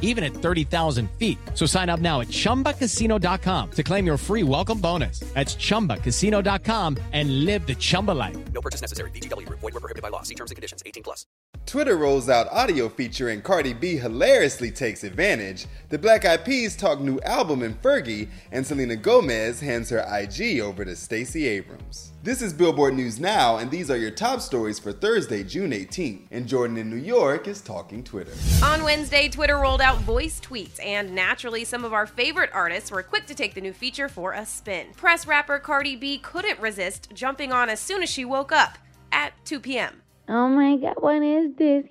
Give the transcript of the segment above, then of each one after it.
even at 30,000 feet. So sign up now at chumbacasino.com to claim your free welcome bonus. That's chumbacasino.com and live the Chumba life. No purchase necessary. VGW. Void were prohibited by law. See terms and conditions. 18 plus. Twitter rolls out audio featuring Cardi B hilariously takes advantage. The Black Eyed Peas talk new album in Fergie, and Selena Gomez hands her IG over to Stacey Abrams. This is Billboard News Now, and these are your top stories for Thursday, June 18th. And Jordan in New York is talking Twitter. On Wednesday, Twitter rolled out voice tweets, and naturally, some of our favorite artists were quick to take the new feature for a spin. Press rapper Cardi B couldn't resist jumping on as soon as she woke up at 2 p.m. Oh my god, what is this?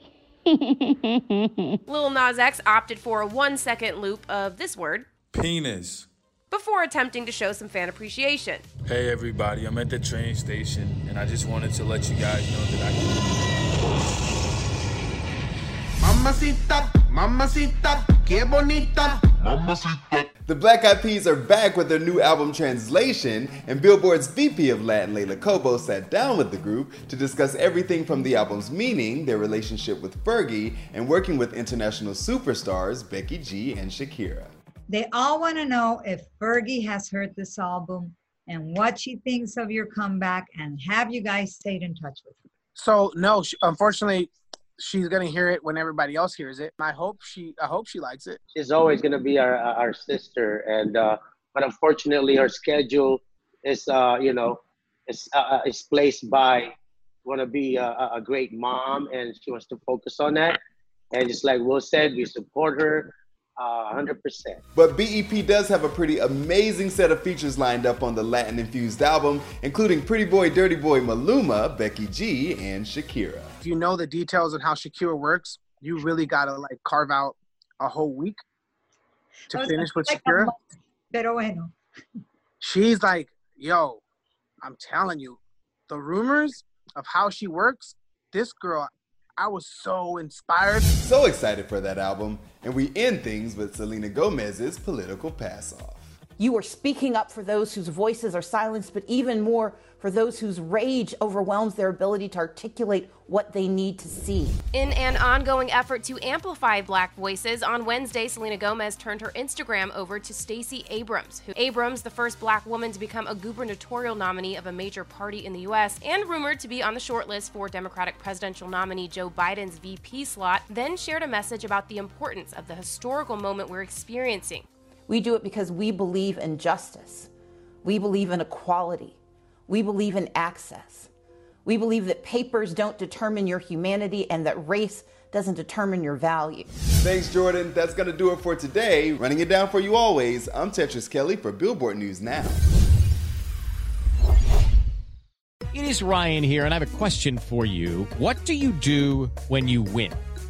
Lil Nas X opted for a one second loop of this word Penis. before attempting to show some fan appreciation. Hey everybody, I'm at the train station and I just wanted to let you guys know that I Mamacita, mamacita, qué bonita. The Black Eyed Peas are back with their new album Translation, and Billboard's VP of Latin, Leila Cobo, sat down with the group to discuss everything from the album's meaning, their relationship with Fergie, and working with international superstars Becky G and Shakira. They all want to know if Fergie has heard this album and what she thinks of your comeback, and have you guys stayed in touch with her? So no, unfortunately, she's gonna hear it when everybody else hears it. I hope she, I hope she likes it. she's always to be our our sister and uh but unfortunately her schedule is uh you know is uh, is placed by want to be a- a great mom and she wants to focus on that and just like will said we support her uh 100% But BEP does have a pretty amazing set of features lined up on the Latin infused album, including Pretty Boy Dirty Boy Maluma, Becky G, and Shakira. If you know the details on how Shakira works, you really gotta like carve out a whole week to finish with Shakira. month. Pero bueno. She's like, yo, I'm telling you, the rumors of how she works, this girl, I was so inspired. So excited for that album, and we end things with Selena Gomez's political pass off. You are speaking up for those whose voices are silenced, but even more for those whose rage overwhelms their ability to articulate what they need to see. In an ongoing effort to amplify black voices, on Wednesday, Selena Gomez turned her Instagram over to Stacey Abrams. Who, Abrams, the first black woman to become a gubernatorial nominee of a major party in the U.S., and rumored to be on the shortlist for Democratic presidential nominee Joe Biden's VP slot, then shared a message about the importance of the historical moment we're experiencing. We do it because we believe in justice. We believe in equality. We believe in access. We believe that papers don't determine your humanity and that race doesn't determine your value. Thanks, Jordan. That's going to do it for today. Running it down for you always, I'm Tetris Kelly for Billboard News Now. It is Ryan here, and I have a question for you. What do you do when you win?